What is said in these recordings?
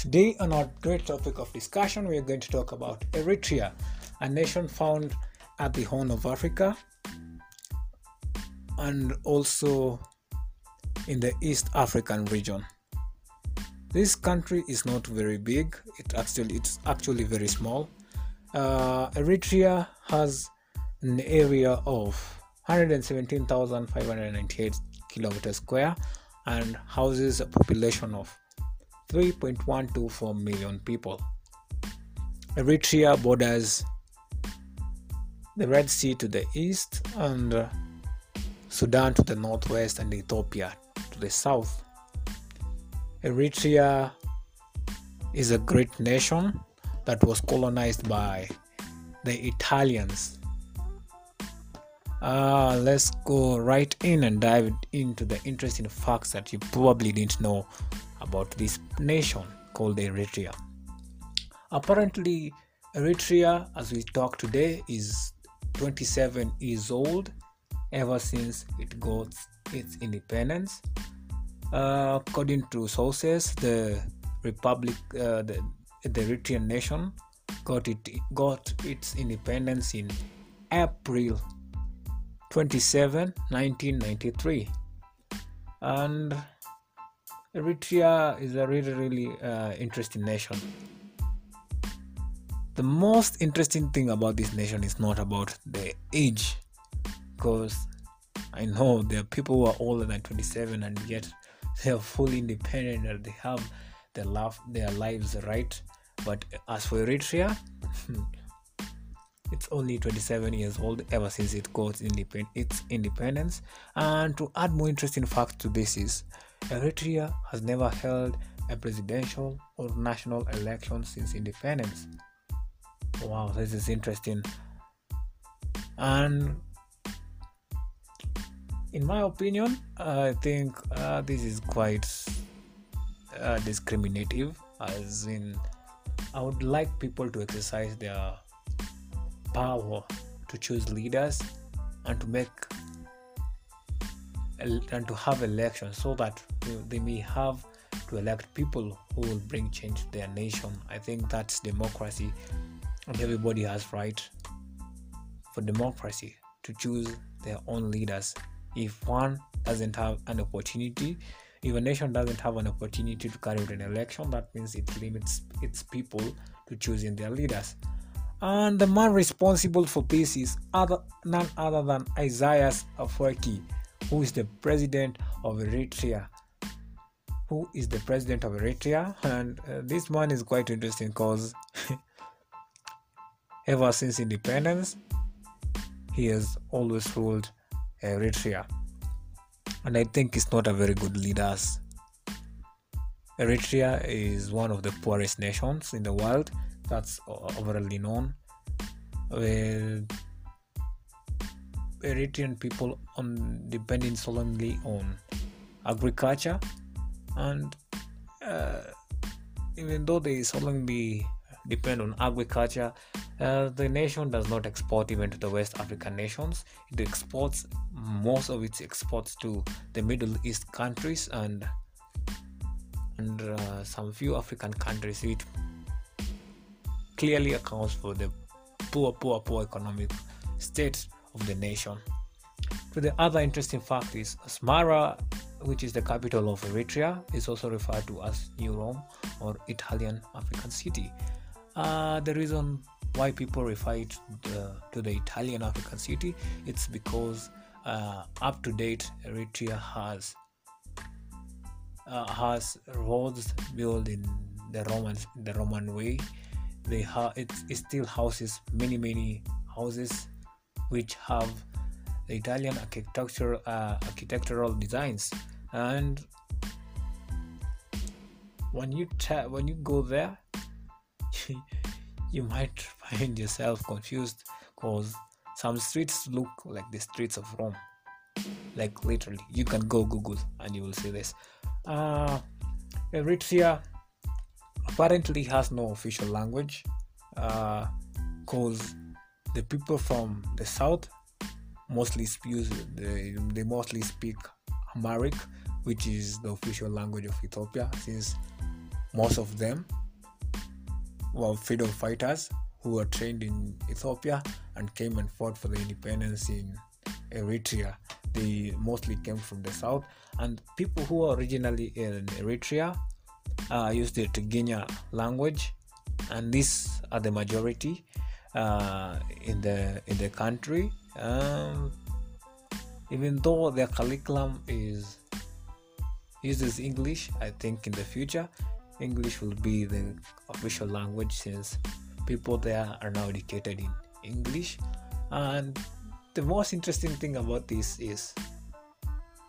Today, on our great topic of discussion, we are going to talk about Eritrea, a nation found at the Horn of Africa and also in the East African region. This country is not very big. It actually it's actually very small. Uh, Eritrea has an area of 117,598 kilometers square and houses a population of 3.124 million people. Eritrea borders the Red Sea to the east and Sudan to the northwest and Ethiopia to the south. Eritrea is a great nation that was colonized by the Italians. Uh, let's go right in and dive into the interesting facts that you probably didn't know about this nation called Eritrea. Apparently, Eritrea, as we talk today, is 27 years old ever since it got its independence. Uh, according to sources, the Republic, uh, the, the Eritrean nation, got it got its independence in April 27, 1993, and Eritrea is a really really uh, interesting nation. The most interesting thing about this nation is not about the age, because I know there are people who are older than 27 and yet they are fully independent and they have their love, their lives right. But as for Eritrea, it's only 27 years old ever since it got independ- its independence. And to add more interesting facts to this is Eritrea has never held a presidential or national election since independence. Wow, this is interesting. And in my opinion, I think uh, this is quite uh, discriminative, as in, I would like people to exercise their power to choose leaders and to make and to have elections so that they may have to elect people who will bring change to their nation. I think that's democracy, and everybody has right for democracy to choose their own leaders. If one doesn't have an opportunity if a nation doesn't have an opportunity to carry out an election that means it limits its people to choosing their leaders. And the man responsible for this is other, none other than Isaiah Afwerki, who is the president of Eritrea. Who is the president of Eritrea? And uh, this one is quite interesting because ever since independence, he has always ruled Eritrea. And I think he's not a very good leader. Eritrea is one of the poorest nations in the world. That's overly known. With Eritrean people on depending solely on agriculture, and uh, even though they solely depend on agriculture, uh, the nation does not export even to the West African nations. It exports most of its exports to the Middle East countries and and uh, some few African countries. It clearly accounts for the poor, poor, poor economic state of the nation. So the other interesting fact is Asmara, which is the capital of Eritrea, is also referred to as New Rome or Italian African city. Uh, the reason why people refer it to the Italian African city, it's because uh, up to date Eritrea has uh, has roads built in the Roman the Roman way. They have it, it still houses many many houses which have the Italian architectural uh, architectural designs and when you ta- when you go there you might find yourself confused because some streets look like the streets of Rome. Like literally, you can go Google and you will see this. Uh, Eritrea apparently has no official language because uh, the people from the south mostly speak they, they mostly speak Amharic, which is the official language of Ethiopia, since most of them were freedom fighters who were trained in Ethiopia and came and fought for the independence in Eritrea. They mostly came from the south, and people who were originally in Eritrea uh, used the Tigrinya language, and these are the majority uh, in the in the country. Um, even though their curriculum is uses English, I think in the future English will be the official language since people there are now educated in English. And the most interesting thing about this is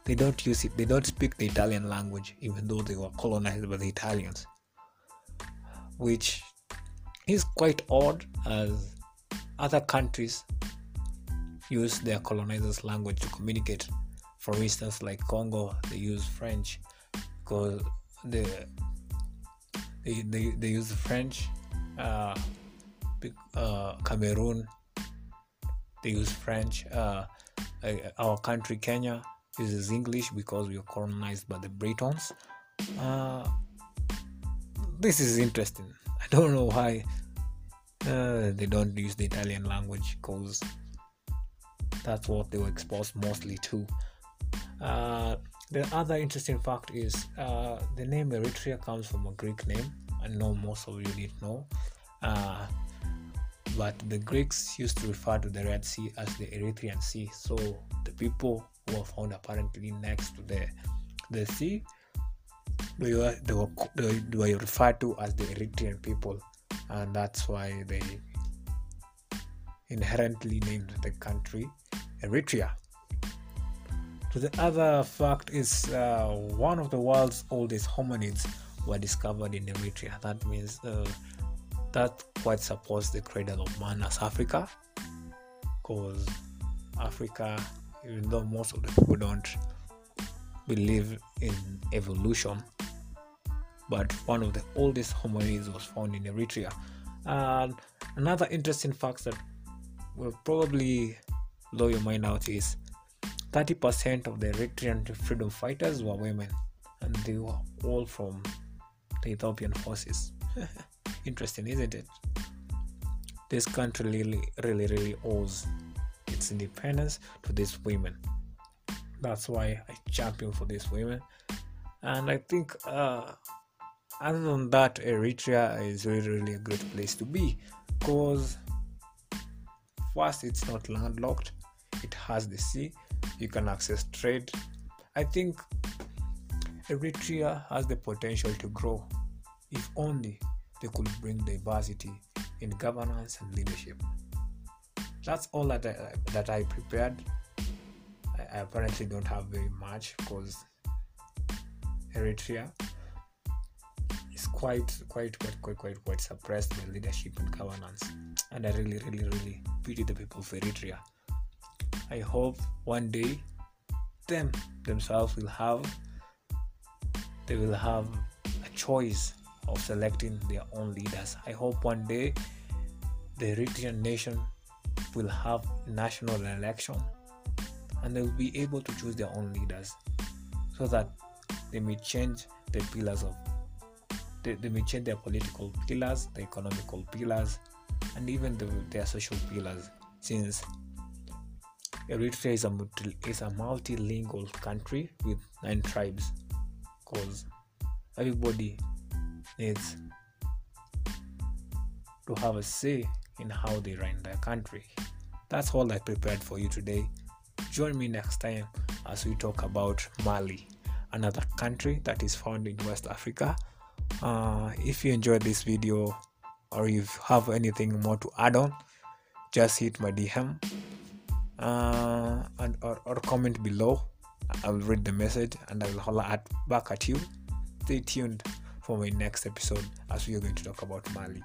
they don't use it, they don't speak the Italian language, even though they were colonized by the Italians, which is quite odd as other countries use their colonizers' language to communicate. For instance, like Congo, they use French because the they, they, they use French. Uh, uh, Cameroon, they use French. Uh, our country, Kenya, uses English because we were colonized by the Britons. Uh, this is interesting. I don't know why uh, they don't use the Italian language because that's what they were exposed mostly to. Uh, the other interesting fact is uh, the name Eritrea comes from a Greek name. I know most of you didn't know. Uh, but the Greeks used to refer to the Red Sea as the Erythraean Sea. So the people who were found apparently next to the the sea, they were they were, they were referred to as the Eritrean people, and that's why they inherently named the country Eritrea. So the other fact is uh, one of the world's oldest hominids were discovered in Eritrea. That means uh, that quite supports the cradle of man as Africa, because Africa, even though most of the people don't believe in evolution, but one of the oldest hominids was found in Eritrea. And another interesting fact that will probably blow your mind out is 30% of the Eritrean freedom fighters were women, and they were all from the Ethiopian forces. Interesting, isn't it? This country really, really, really owes its independence to these women. That's why I champion for these women. And I think, uh, other than that, Eritrea is really, really a great place to be because, first, it's not landlocked, it has the sea, you can access trade. I think Eritrea has the potential to grow if only they could bring diversity in governance and leadership. That's all that I, that I prepared. I, I apparently don't have very much because Eritrea quite, quite, quite, quite, quite, quite suppressed by leadership and governance, and I really, really, really pity the people of Eritrea. I hope one day them themselves will have they will have a choice of selecting their own leaders. I hope one day the Eritrean nation will have national election and they will be able to choose their own leaders so that they may change the pillars of they, they may change their political pillars, the economical pillars, and even the, their social pillars since Eritrea is a, multi, is a multilingual country with nine tribes because everybody needs to have a say in how they run their country. That's all I prepared for you today. Join me next time as we talk about Mali, another country that is found in West Africa. Uh, if you enjoyed this video or you have anything more to add on, just hit my DM uh, and or, or comment below. I will read the message and I will holler at back at you. Stay tuned for my next episode as we are going to talk about Mali.